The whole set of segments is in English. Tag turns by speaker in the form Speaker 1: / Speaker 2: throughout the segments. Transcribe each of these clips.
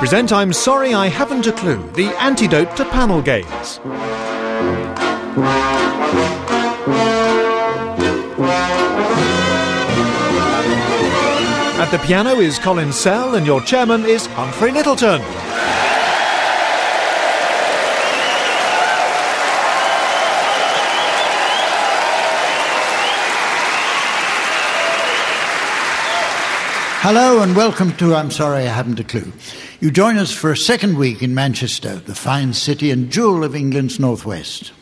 Speaker 1: present I'm Sorry I Haven't a Clue, the antidote to panel games. At the piano is Colin Sell, and your chairman is Humphrey Lyttelton.
Speaker 2: Hello and welcome to I'm Sorry I Haven't a Clue. You join us for a second week in Manchester, the fine city and jewel of England's northwest.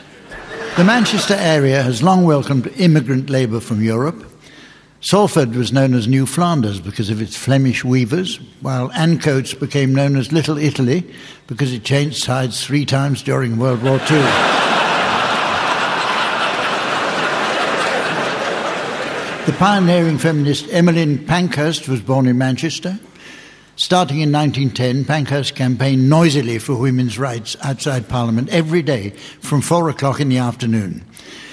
Speaker 2: The Manchester area has long welcomed immigrant labour from Europe. Salford was known as New Flanders because of its Flemish weavers, while Ancoats became known as Little Italy because it changed sides three times during World War II. The pioneering feminist Emmeline Pankhurst was born in Manchester. Starting in 1910, Pankhurst campaigned noisily for women's rights outside Parliament every day from four o'clock in the afternoon.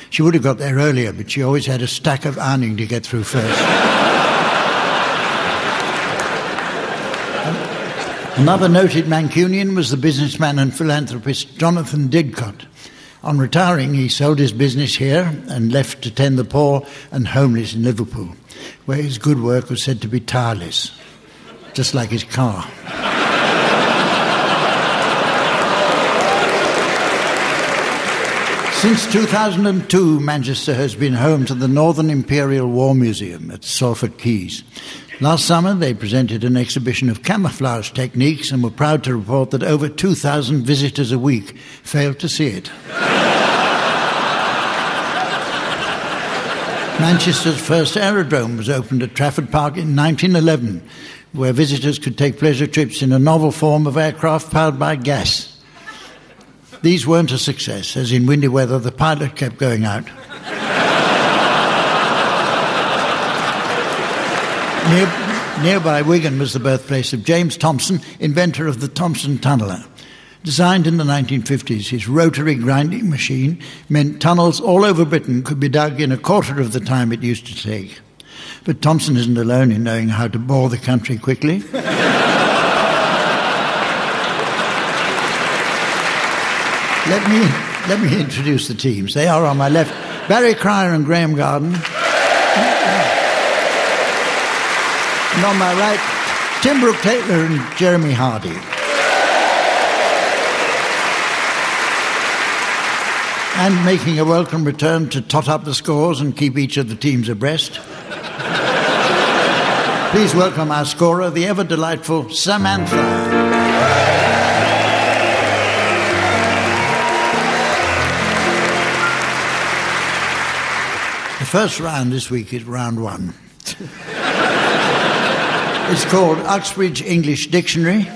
Speaker 2: She would have got there earlier, but she always had a stack of ironing to get through first. Another noted Mancunian was the businessman and philanthropist Jonathan Didcot. On retiring, he sold his business here and left to tend the poor and homeless in Liverpool, where his good work was said to be tireless, just like his car. Since 2002, Manchester has been home to the Northern Imperial War Museum at Salford Quays. Last summer, they presented an exhibition of camouflage techniques and were proud to report that over 2,000 visitors a week failed to see it. Manchester's first aerodrome was opened at Trafford Park in 1911, where visitors could take pleasure trips in a novel form of aircraft powered by gas. These weren't a success, as in windy weather the pilot kept going out. Near, nearby Wigan was the birthplace of James Thomson, inventor of the Thomson Tunneler. Designed in the 1950s, his rotary grinding machine meant tunnels all over Britain could be dug in a quarter of the time it used to take. But Thompson isn't alone in knowing how to bore the country quickly. let, me, let me introduce the teams. They are on my left Barry Cryer and Graham Garden. And on my right, Tim Brooke Taylor and Jeremy Hardy. and making a welcome return to tot up the scores and keep each of the teams abreast. Please welcome our scorer, the ever delightful Samantha. The first round this week is round one. it's called Uxbridge English Dictionary,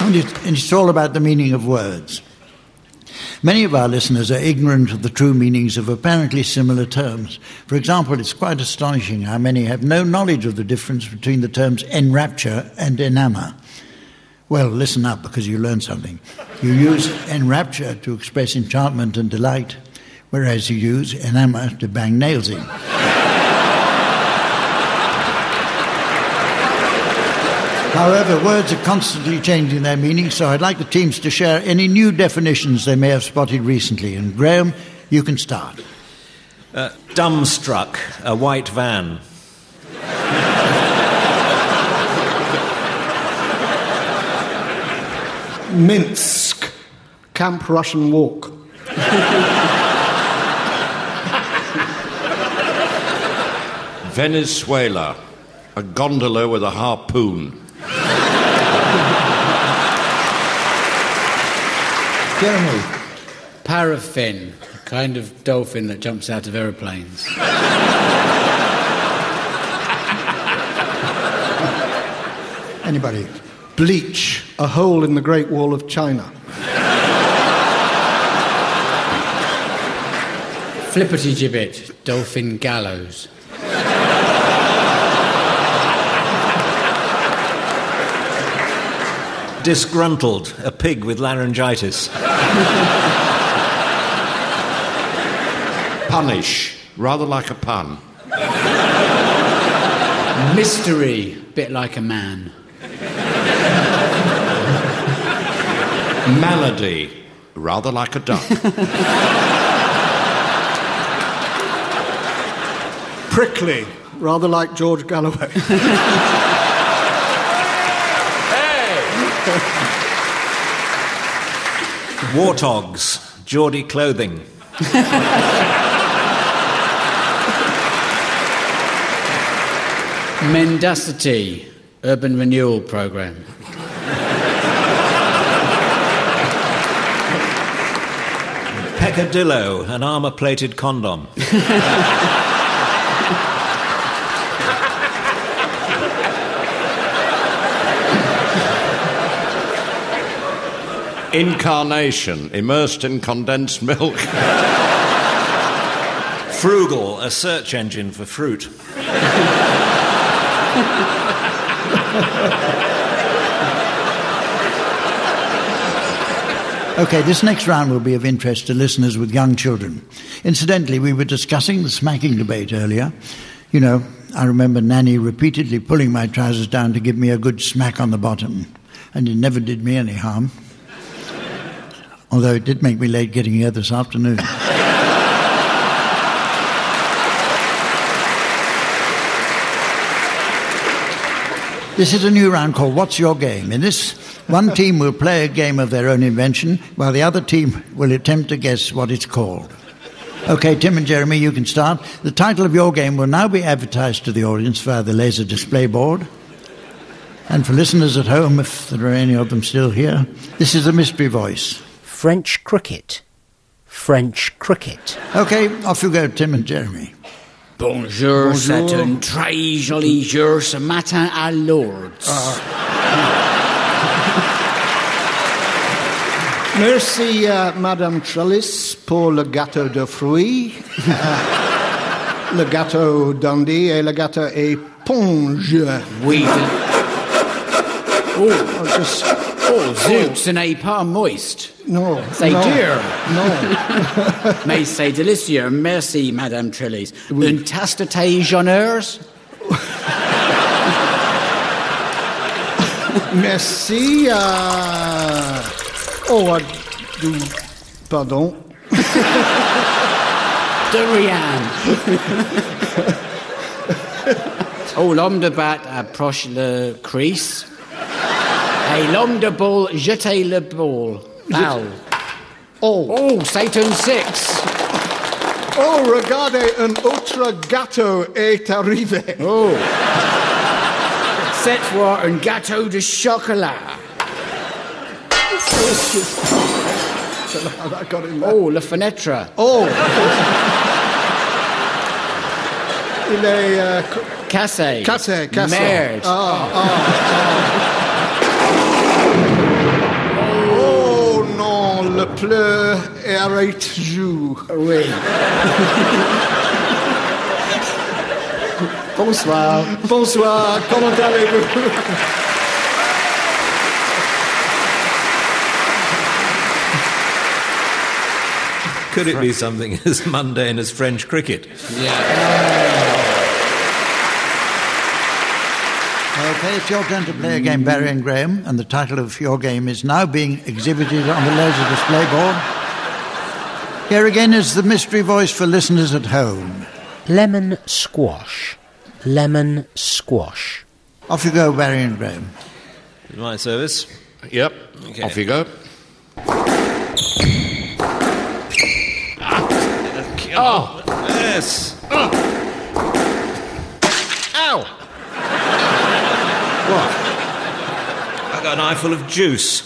Speaker 2: and it's all about the meaning of words. Many of our listeners are ignorant of the true meanings of apparently similar terms. For example, it's quite astonishing how many have no knowledge of the difference between the terms enrapture and enamor. Well, listen up because you learn something. You use enrapture to express enchantment and delight, whereas you use enamor to bang nails in. However, words are constantly changing their meaning, so I'd like the teams to share any new definitions they may have spotted recently. And Graham, you can start.
Speaker 3: Uh, dumbstruck, a white van.
Speaker 4: Minsk, Camp Russian Walk.
Speaker 5: Venezuela, a gondola with a harpoon.
Speaker 2: Jeremy.
Speaker 6: Paraffin, a kind of dolphin that jumps out of aeroplanes.
Speaker 2: Anybody?
Speaker 4: Bleach, a hole in the Great Wall of China.
Speaker 6: Flippity gibbet, dolphin gallows.
Speaker 3: Disgruntled, a pig with laryngitis.
Speaker 5: Punish, rather like a pun.
Speaker 6: Mystery, bit like a man.
Speaker 5: Malady, rather like a duck.
Speaker 4: Prickly, rather like George Galloway.
Speaker 3: Warthogs, Geordie clothing.
Speaker 6: Mendacity, urban renewal program.
Speaker 3: Peccadillo, an armour plated condom.
Speaker 5: Incarnation, immersed in condensed milk.
Speaker 3: Frugal, a search engine for fruit.
Speaker 2: Okay, this next round will be of interest to listeners with young children. Incidentally, we were discussing the smacking debate earlier. You know, I remember Nanny repeatedly pulling my trousers down to give me a good smack on the bottom, and it never did me any harm. Although it did make me late getting here this afternoon. This is a new round called What's Your Game? In this, one team will play a game of their own invention, while the other team will attempt to guess what it's called. Okay, Tim and Jeremy, you can start. The title of your game will now be advertised to the audience via the laser display board. And for listeners at home, if there are any of them still here, this is a mystery voice.
Speaker 7: French cricket. French cricket.
Speaker 2: Okay, off you go, Tim and Jeremy.
Speaker 6: Bonjour, c'est un très joli jour ce matin à Lourdes. Ah.
Speaker 4: Merci, euh, Madame Trellis, pour le gâteau de fruits, euh, le gâteau dandy et le gâteau éponge.
Speaker 6: Oui. Oh, oh
Speaker 4: Just-
Speaker 6: oh, zut, ce n'est pas moist.
Speaker 4: No,
Speaker 6: C'est
Speaker 4: no,
Speaker 6: dur.
Speaker 4: No.
Speaker 6: Mais c'est délicieux. Merci, Madame Trillis. Une tasse de thé jauneuse?
Speaker 4: Merci. euh, Oh, do. Pardon.
Speaker 6: De rien. oh, l'homme de batte approche le crease. Et l'homme de ball jetez le ball.
Speaker 4: Oh,
Speaker 6: Oh, Satan 6.
Speaker 4: oh, regardez, un autre gâteau est arrivé.
Speaker 6: Oh. Cette fois, un gâteau de chocolat.
Speaker 4: I got it there.
Speaker 6: Oh, la fenêtre.
Speaker 4: Oh. Il est euh,
Speaker 6: Cassé.
Speaker 4: cassé, cassé.
Speaker 6: Merde.
Speaker 4: Ah, ah, ah. Non, le arrête jour.
Speaker 6: Oui. Bonsoir.
Speaker 4: Bonsoir, comment allez-vous
Speaker 3: Could it be something as mundane as French cricket?
Speaker 2: Okay, it's your turn to play a game, Barry and Graham, and the title of your game is now being exhibited on the laser display board. Here again is the mystery voice for listeners at home.
Speaker 7: Lemon squash. Lemon squash.
Speaker 2: Off you go, Barry and Graham.
Speaker 3: My service.
Speaker 5: Yep,
Speaker 3: Okay.
Speaker 5: off you go.
Speaker 3: Oh, yes.
Speaker 5: Ow!
Speaker 3: What? I got an eyeful of juice.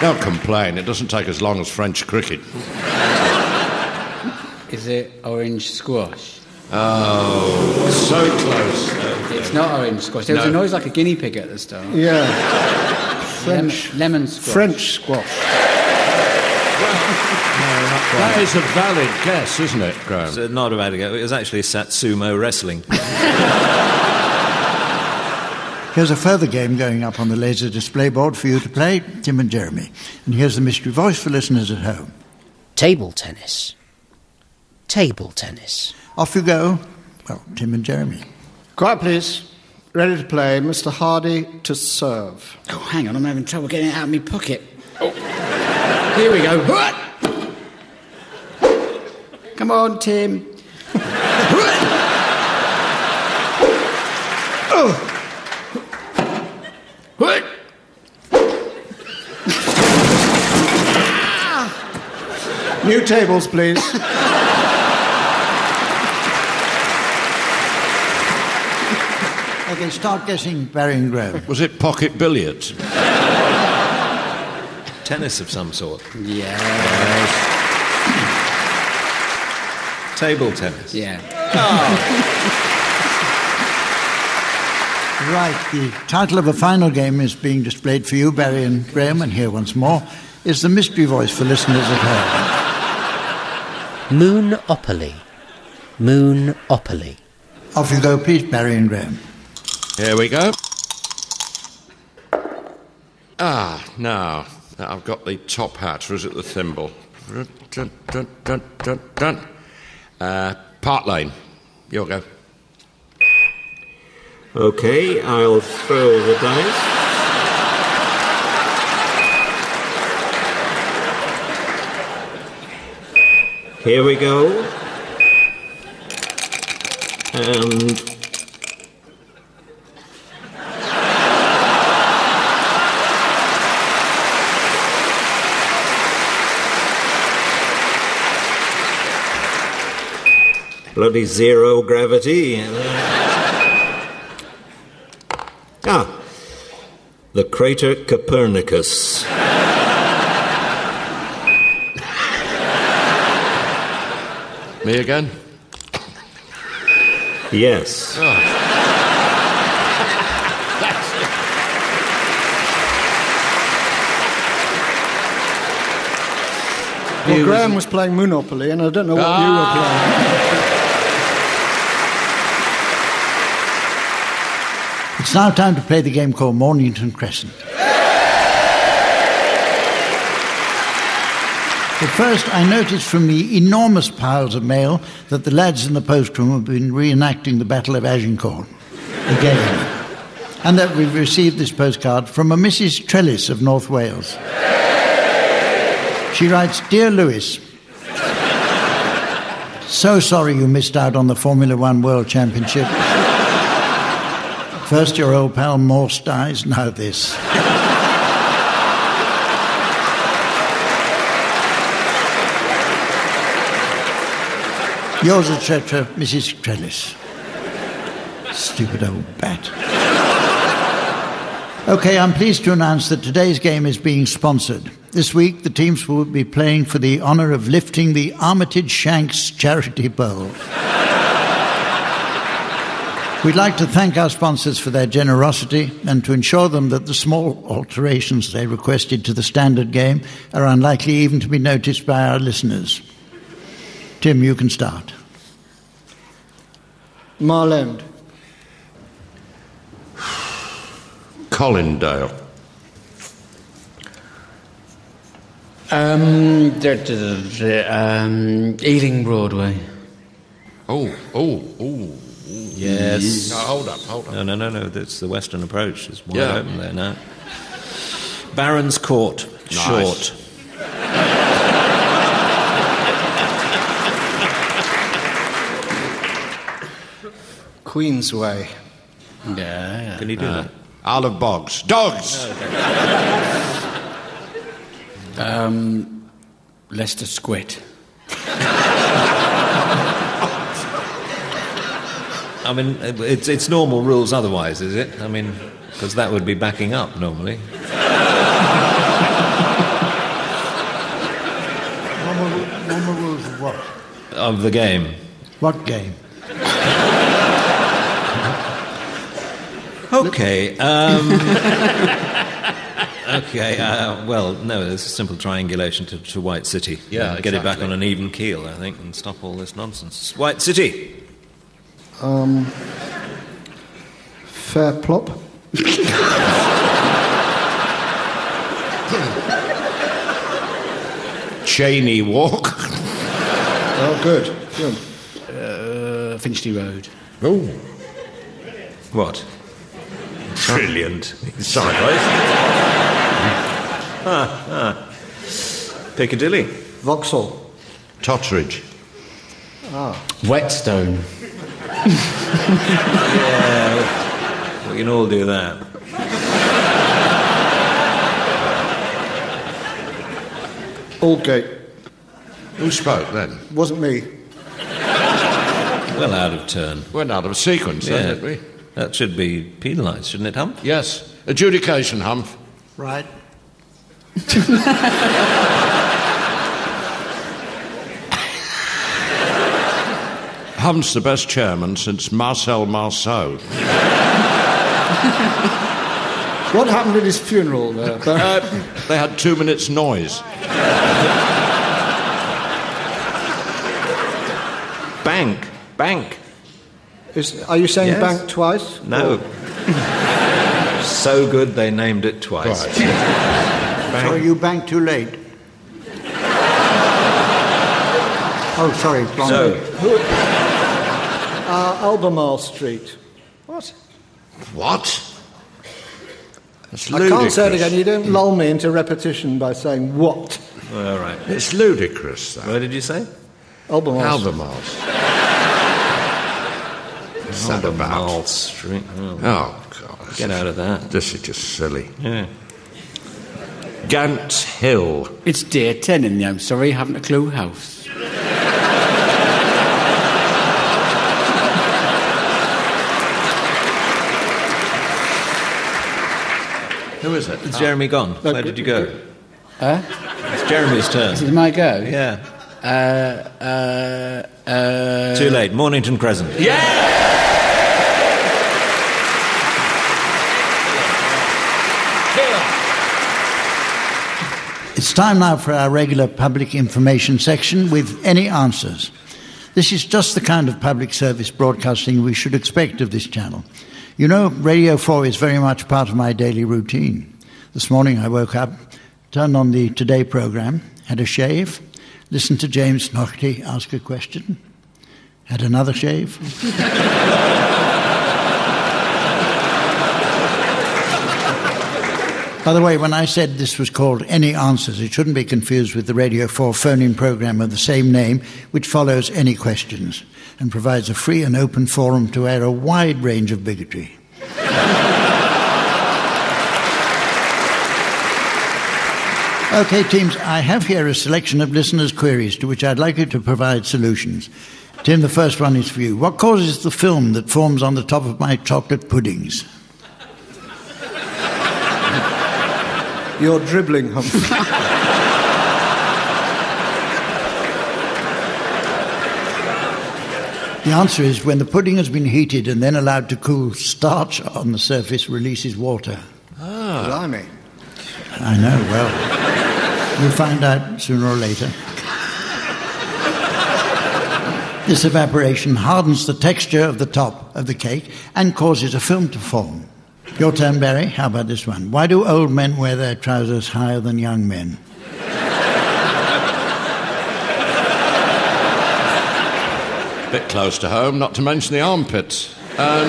Speaker 5: Don't complain, it doesn't take as long as French cricket.
Speaker 6: Is it orange squash?
Speaker 5: Oh, so close.
Speaker 6: It's not orange squash. There was a noise like a guinea pig at the start.
Speaker 4: Yeah,
Speaker 6: Lemon,
Speaker 4: French,
Speaker 6: lemon squash.
Speaker 4: French squash.
Speaker 5: That is a valid guess, isn't it, Graham?
Speaker 3: So not about to go. It was actually Satsumo wrestling.
Speaker 2: Here's a further game going up on the laser display board for you to play, Tim and Jeremy. And here's the mystery voice for listeners at home.
Speaker 7: Table tennis. Table tennis.
Speaker 2: Off you go. Well, Tim and Jeremy.
Speaker 4: Quiet, please. Ready to play, Mr. Hardy to serve.
Speaker 6: Oh, hang on, I'm having trouble getting it out of my pocket. Oh. Here we go. Come on, Tim. Oh.
Speaker 4: New tables, please.
Speaker 2: Okay, start guessing Barry and Graham.
Speaker 5: Was it pocket billiards?
Speaker 3: Tennis of some sort.
Speaker 6: Yeah.
Speaker 3: Table tennis.
Speaker 6: Yeah.
Speaker 2: Right, the title of a final game is being displayed for you, Barry and Graham, and here once more is the mystery voice for listeners at home.
Speaker 7: Moonopoly. Moonopoly.
Speaker 2: Off you go, please, Barry and Graham.
Speaker 5: Here we go. Ah, now, now I've got the top hat, or is it the thimble? Uh, Park Lane. You'll go.
Speaker 8: Okay, I'll throw the dice. Here we go. And bloody zero gravity. ah, the crater Copernicus.
Speaker 5: Me again?
Speaker 8: Yes.
Speaker 4: Well, Graham was playing Monopoly, and I don't know what you were playing.
Speaker 2: It's now time to play the game called Mornington Crescent. But first, I noticed from the enormous piles of mail that the lads in the post room have been reenacting the Battle of Agincourt again. and that we've received this postcard from a Mrs. Trellis of North Wales. She writes Dear Lewis, so sorry you missed out on the Formula One World Championship. First your old pal Morse dies, now this. Yours, etc., Mrs. Trellis. Stupid old bat. Okay, I'm pleased to announce that today's game is being sponsored. This week, the teams will be playing for the honour of lifting the Armitage Shanks Charity Bowl. We'd like to thank our sponsors for their generosity and to ensure them that the small alterations they requested to the standard game are unlikely even to be noticed by our listeners. Tim, you can start.
Speaker 4: Marland.
Speaker 5: Colindale.
Speaker 6: Um, um, Ealing Broadway.
Speaker 5: Oh, oh, oh.
Speaker 3: Yes.
Speaker 5: No, hold up, hold up.
Speaker 3: No, no, no, no. That's the Western approach. It's wide
Speaker 5: Yeah.
Speaker 3: open there now. Baron's Court.
Speaker 5: Nice.
Speaker 3: Short.
Speaker 4: Queensway.
Speaker 6: Yeah.
Speaker 3: Can you do that?
Speaker 5: Isle of Bogs. Dogs!
Speaker 6: Um, Leicester Squit.
Speaker 3: I mean, it's, it's normal rules otherwise, is it? I mean, because that would be backing up normally.
Speaker 2: Normal, normal rules of what?
Speaker 3: Of the game.
Speaker 2: What game?
Speaker 3: Okay. Um, okay. Uh, well, no, it's a simple triangulation to, to White City.
Speaker 5: Yeah,
Speaker 3: Uh, Get it back on an even keel, I think, and stop all this nonsense. White City.
Speaker 4: Fair plop.
Speaker 5: Cheyne Walk.
Speaker 4: Oh, good. Good.
Speaker 6: Uh, Finchley Road.
Speaker 5: Oh.
Speaker 3: What? Brilliant.
Speaker 5: Sideways.
Speaker 3: Piccadilly.
Speaker 4: Vauxhall.
Speaker 5: Totteridge. Ah.
Speaker 6: Whetstone.
Speaker 3: Yeah, we can all do that.
Speaker 4: Aldgate.
Speaker 5: Who spoke then?
Speaker 4: Wasn't me.
Speaker 3: Well out of turn.
Speaker 5: Went out of sequence then,
Speaker 3: Yeah.
Speaker 5: did we?
Speaker 3: That should be penalised, shouldn't it, Humph?
Speaker 5: Yes. Adjudication, Humph.
Speaker 2: Right.
Speaker 5: Hump's the best chairman since Marcel Marceau.
Speaker 4: What happened at his funeral there?
Speaker 5: Uh, they had two minutes noise.
Speaker 3: Bank. Bank.
Speaker 4: is, are you saying
Speaker 3: Yes.
Speaker 4: bank twice?
Speaker 3: No. so good they named it twice.
Speaker 2: So you banked too late. Oh, sorry, wrong
Speaker 3: So.
Speaker 4: Uh, Albemarle Street.
Speaker 3: what?
Speaker 5: What? That's
Speaker 4: I can't say it again. You don't lull me into repetition by saying what.
Speaker 3: All right.
Speaker 5: It's ludicrous, that.
Speaker 3: What did you say?
Speaker 4: Albemarle.
Speaker 5: Albemarle's. What's that about?
Speaker 3: Albemarle Street. Oh,
Speaker 5: Oh, God.
Speaker 3: get out of that.
Speaker 5: This is just silly.
Speaker 3: Yeah.
Speaker 5: Gant Hill.
Speaker 6: It's day 10 in the I'm sorry, haven't a clue house.
Speaker 5: Who is it?
Speaker 3: Is Jeremy gone? Where did you go?
Speaker 6: Huh?
Speaker 3: It's Jeremy's turn.
Speaker 6: This Is it my go?
Speaker 3: Yeah.
Speaker 6: Uh, uh, uh,
Speaker 3: Too late. Mornington Crescent. Yeah.
Speaker 2: It's time now for our regular public information section with any answers. This is just the kind of public service broadcasting we should expect of this channel. You know, Radio 4 is very much part of my daily routine. This morning I woke up, turned on the Today program, had a shave, listened to James Naughtie ask a question, had another shave. By the way, when I said this was called Any Answers, it shouldn't be confused with the Radio 4 phone in program of the same name, which follows any questions and provides a free and open forum to air a wide range of bigotry. Okay, teams, I have here a selection of listeners' queries to which I'd like you to provide solutions. Tim, the first one is for you. What causes the film that forms on the top of my chocolate puddings?
Speaker 4: You're dribbling, Humphrey.
Speaker 2: The answer is when the pudding has been heated and then allowed to cool, starch on the surface releases water. Ah.
Speaker 4: Blimey.
Speaker 2: I know, well, you'll find out sooner or later. This evaporation hardens the texture of the top of the cake and causes a film to form. Your turn, Barry. How about this one? Why do old men wear their trousers higher than young men?
Speaker 5: Bit close to home, not to mention the armpits. Um,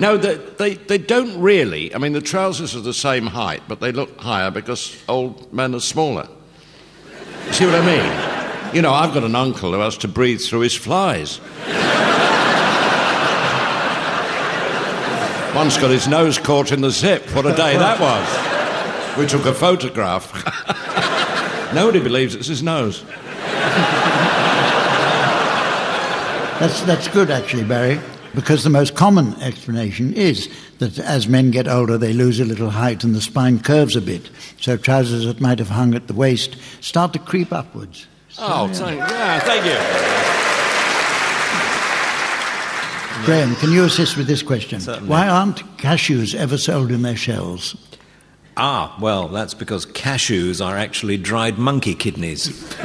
Speaker 5: no, they, they, they don't really. I mean, the trousers are the same height, but they look higher because old men are smaller. See what I mean? You know, I've got an uncle who has to breathe through his flies. Once got his nose caught in the zip. What a day that was. We took a photograph. Nobody believes it's his nose.
Speaker 2: That's, that's good, actually, Barry, because the most common explanation is that as men get older, they lose a little height and the spine curves a bit. So trousers that might have hung at the waist start to creep upwards.
Speaker 5: Oh, thank, yeah, thank you.
Speaker 2: Graham, can you assist with this question?
Speaker 3: Certainly.
Speaker 2: Why aren't cashews ever sold in their shells?
Speaker 3: Ah, well, that's because cashews are actually dried monkey kidneys.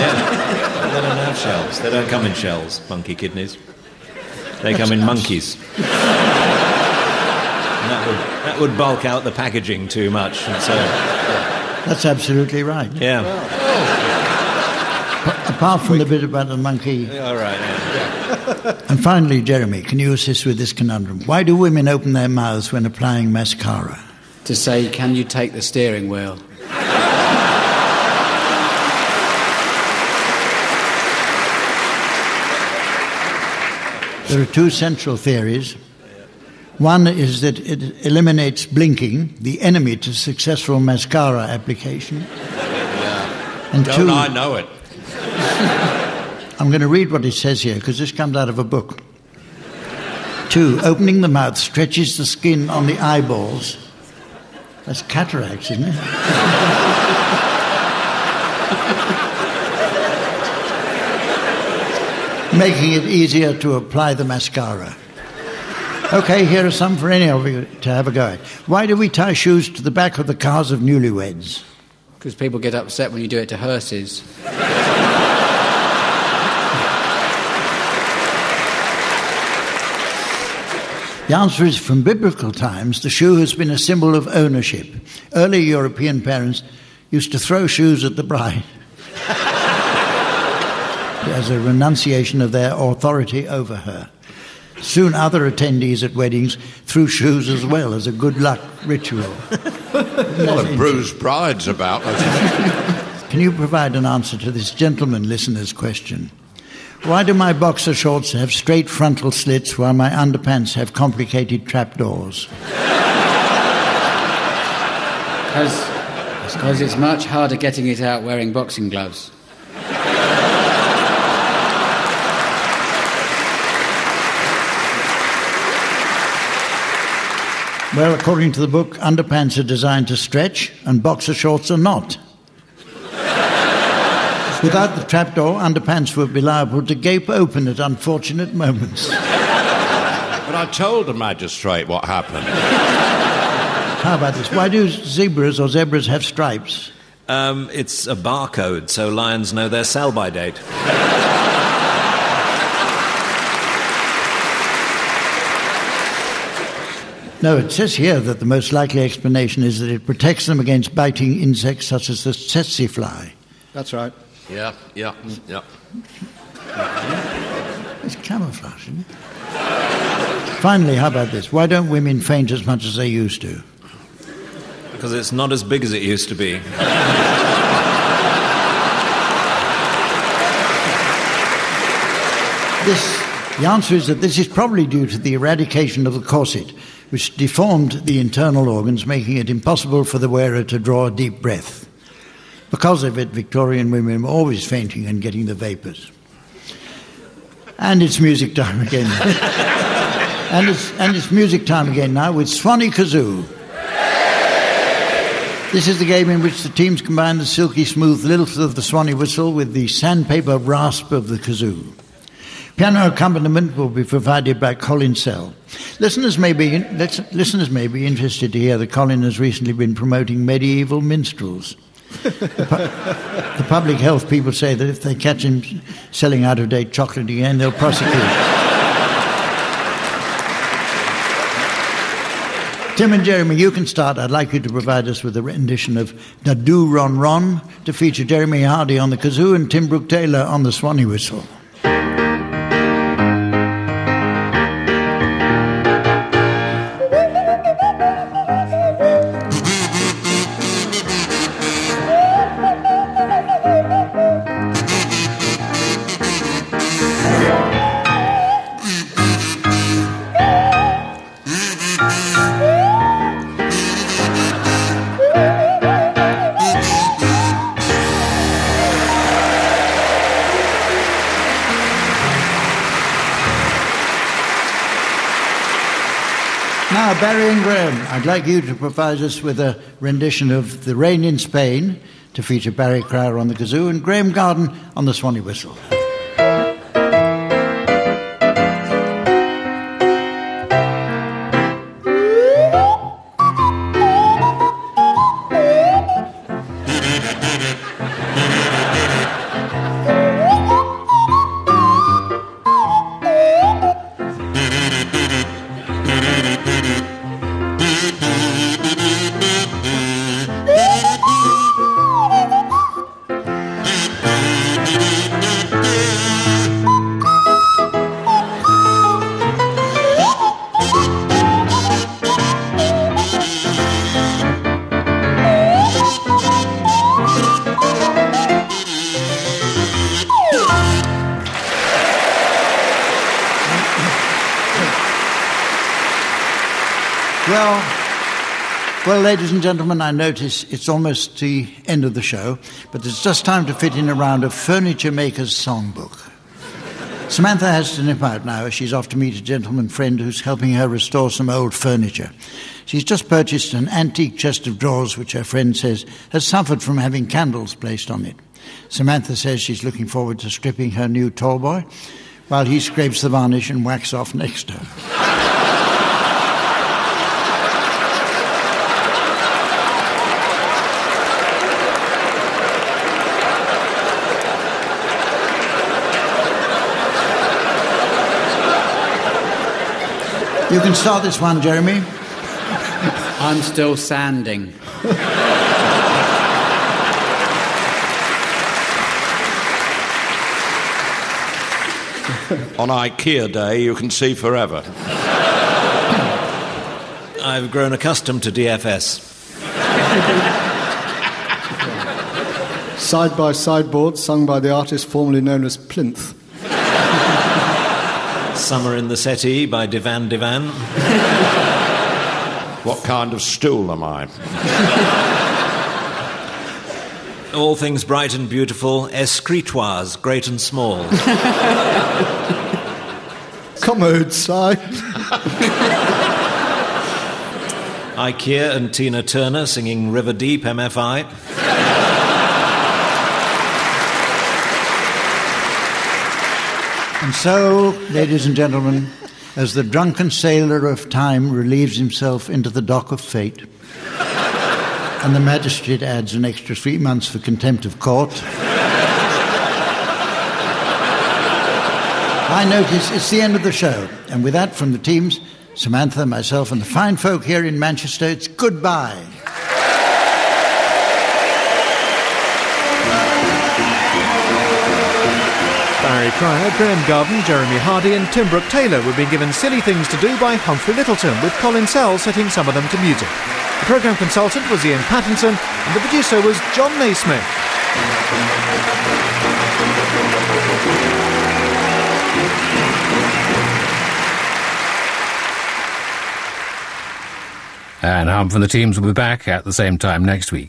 Speaker 3: yeah, they don't have shells. They don't come in shells, monkey kidneys. They come in monkeys. And that would, that would bulk out the packaging too much, and so
Speaker 2: That's absolutely right.
Speaker 3: yeah.
Speaker 2: Apart from the bit about the monkey.
Speaker 3: All right. Yeah.
Speaker 2: And finally, Jeremy, can you assist with this conundrum? Why do women open their mouths when applying mascara?
Speaker 6: To say, can you take the steering wheel?
Speaker 2: There are two central theories. One is that it eliminates blinking, the enemy to successful mascara application. And
Speaker 5: Don't
Speaker 2: two,
Speaker 5: I know it?
Speaker 2: I'm going to read what it says here because this comes out of a book. Two, opening the mouth stretches the skin on the eyeballs. That's cataracts, isn't it? Making it easier to apply the mascara. Okay, here are some for any of you to have a go at. Why do we tie shoes to the back of the cars of newlyweds?
Speaker 6: Because people get upset when you do it to hearses.
Speaker 2: The answer is from biblical times, the shoe has been a symbol of ownership. Early European parents used to throw shoes at the bride as a renunciation of their authority over her. Soon, other attendees at weddings threw shoes as well as a good luck ritual.
Speaker 5: Well, a bruised bride's about.
Speaker 2: Can you provide an answer to this gentleman listener's question? Why do my boxer shorts have straight frontal slits while my underpants have complicated trapdoors?
Speaker 6: Because it's much harder getting it out wearing boxing gloves.
Speaker 2: Well, according to the book, underpants are designed to stretch and boxer shorts are not. Without the trapdoor, underpants would be liable to gape open at unfortunate moments.
Speaker 5: But I told the magistrate what happened.
Speaker 2: How about this? Why do zebras or zebras have stripes?
Speaker 3: Um, it's a barcode, so lions know their sell by date.
Speaker 2: No, it says here that the most likely explanation is that it protects them against biting insects such as the tsetse fly.
Speaker 4: That's right.
Speaker 5: Yeah, yeah, yeah.
Speaker 2: It's camouflage, isn't it? Finally, how about this? Why don't women faint as much as they used to?
Speaker 3: Because it's not as big as it used to be.
Speaker 2: This, the answer is that this is probably due to the eradication of the corset, which deformed the internal organs, making it impossible for the wearer to draw a deep breath. Because of it, Victorian women were always fainting and getting the vapours. And it's music time again. and, it's, and it's music time again now with Swanee Kazoo. This is the game in which the teams combine the silky smooth lilt of the Swanee whistle with the sandpaper rasp of the kazoo. Piano accompaniment will be provided by Colin Sell. Listeners may be listeners may be interested to hear that Colin has recently been promoting medieval minstrels. the, pu- the public health people say that if they catch him selling out of date chocolate again, they'll prosecute. Tim and Jeremy, you can start. I'd like you to provide us with a rendition of Da Do Ron Ron to feature Jeremy Hardy on the kazoo and Tim Brooke Taylor on the Swanee whistle. Like you to provide us with a rendition of The Rain in Spain to feature Barry Crowder on the kazoo and Graham Garden on the Swanee whistle. Well, well, ladies and gentlemen, I notice it's almost the end of the show, but it's just time to fit in a round of Furniture Maker's Songbook. Samantha has to nip out now as she's off to meet a gentleman friend who's helping her restore some old furniture. She's just purchased an antique chest of drawers which her friend says has suffered from having candles placed on it. Samantha says she's looking forward to stripping her new tall boy while he scrapes the varnish and wax off next to her. You can start this one, Jeremy.
Speaker 6: I'm still sanding.
Speaker 5: On IKEA Day, you can see forever.
Speaker 3: I've grown accustomed to DFS.
Speaker 4: Side by Sideboard, sung by the artist formerly known as Plinth.
Speaker 3: Summer in the Settee by Divan Divan.
Speaker 5: What kind of stool am I?
Speaker 3: All things bright and beautiful, escritoires, great and small.
Speaker 4: Commode side.
Speaker 3: IKEA and Tina Turner singing River Deep MFI.
Speaker 2: And so, ladies and gentlemen, as the drunken sailor of time relieves himself into the dock of fate, and the magistrate adds an extra three months for contempt of court, I notice it's the end of the show. And with that, from the teams, Samantha, myself, and the fine folk here in Manchester, it's goodbye.
Speaker 1: Barry Cryer, Graham Garden, Jeremy Hardy, and Tim Brooke Taylor were being given silly things to do by Humphrey Lyttelton, with Colin Sell setting some of them to music. The programme consultant was Iain Pattinson, and the producer was Jon Naismith.
Speaker 9: And Hump from the teams will be back at the same time next week.